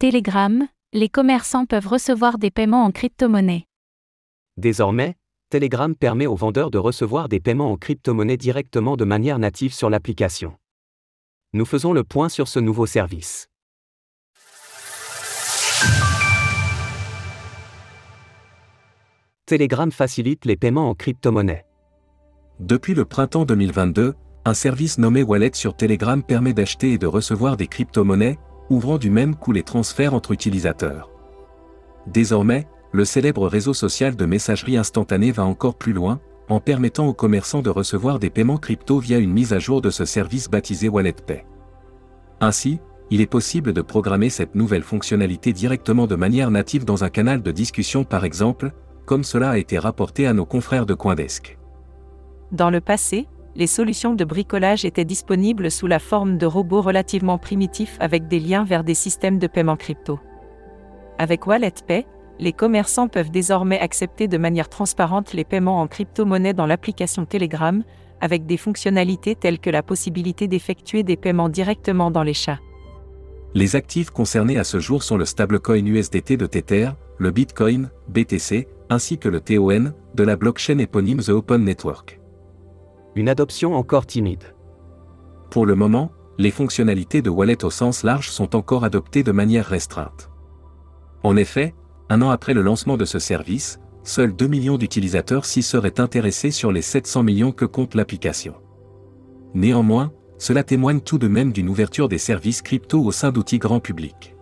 Telegram, les commerçants peuvent recevoir des paiements en crypto-monnaie. Désormais, Telegram permet aux vendeurs de recevoir des paiements en crypto-monnaie directement de manière native sur l'application. Nous faisons le point sur ce nouveau service. Telegram facilite les paiements en crypto-monnaie. Depuis le printemps 2022, un service nommé Wallet sur Telegram permet d'acheter et de recevoir des crypto-monnaies, ouvrant du même coup les transferts entre utilisateurs. Désormais, le célèbre réseau social de messagerie instantanée va encore plus loin, en permettant aux commerçants de recevoir des paiements crypto via une mise à jour de ce service baptisé Wallet Pay. Ainsi, il est possible de programmer cette nouvelle fonctionnalité directement de manière native dans un canal de discussion par exemple, comme cela a été rapporté à nos confrères de Coindesk. Dans le passé, les solutions de bricolage étaient disponibles sous la forme de robots relativement primitifs avec des liens vers des systèmes de paiement crypto. Avec WalletPay, les commerçants peuvent désormais accepter de manière transparente les paiements en crypto-monnaie dans l'application Telegram, avec des fonctionnalités telles que la possibilité d'effectuer des paiements directement dans les chats. Les actifs concernés à ce jour sont le stablecoin USDT de Tether, le Bitcoin, BTC, ainsi que le TON, de la blockchain éponyme The Open Network une adoption encore timide. Pour le moment, les fonctionnalités de Wallet au sens large sont encore adoptées de manière restreinte. En effet, un an après le lancement de ce service, seuls 2 millions d'utilisateurs s'y seraient intéressés sur les 700 millions que compte l'application. Néanmoins, cela témoigne tout de même d'une ouverture des services crypto au sein d'outils grand public.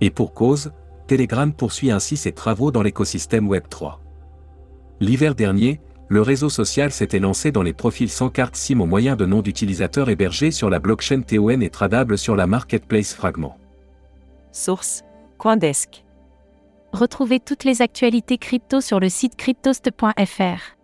Et pour cause, Telegram poursuit ainsi ses travaux dans l'écosystème Web3. L'hiver dernier, le réseau social s'était lancé dans les profils sans carte SIM au moyen de noms d'utilisateurs hébergés sur la blockchain TON et tradables sur la marketplace Fragment. Source Coindesk. Retrouvez toutes les actualités crypto sur le site cryptost.fr.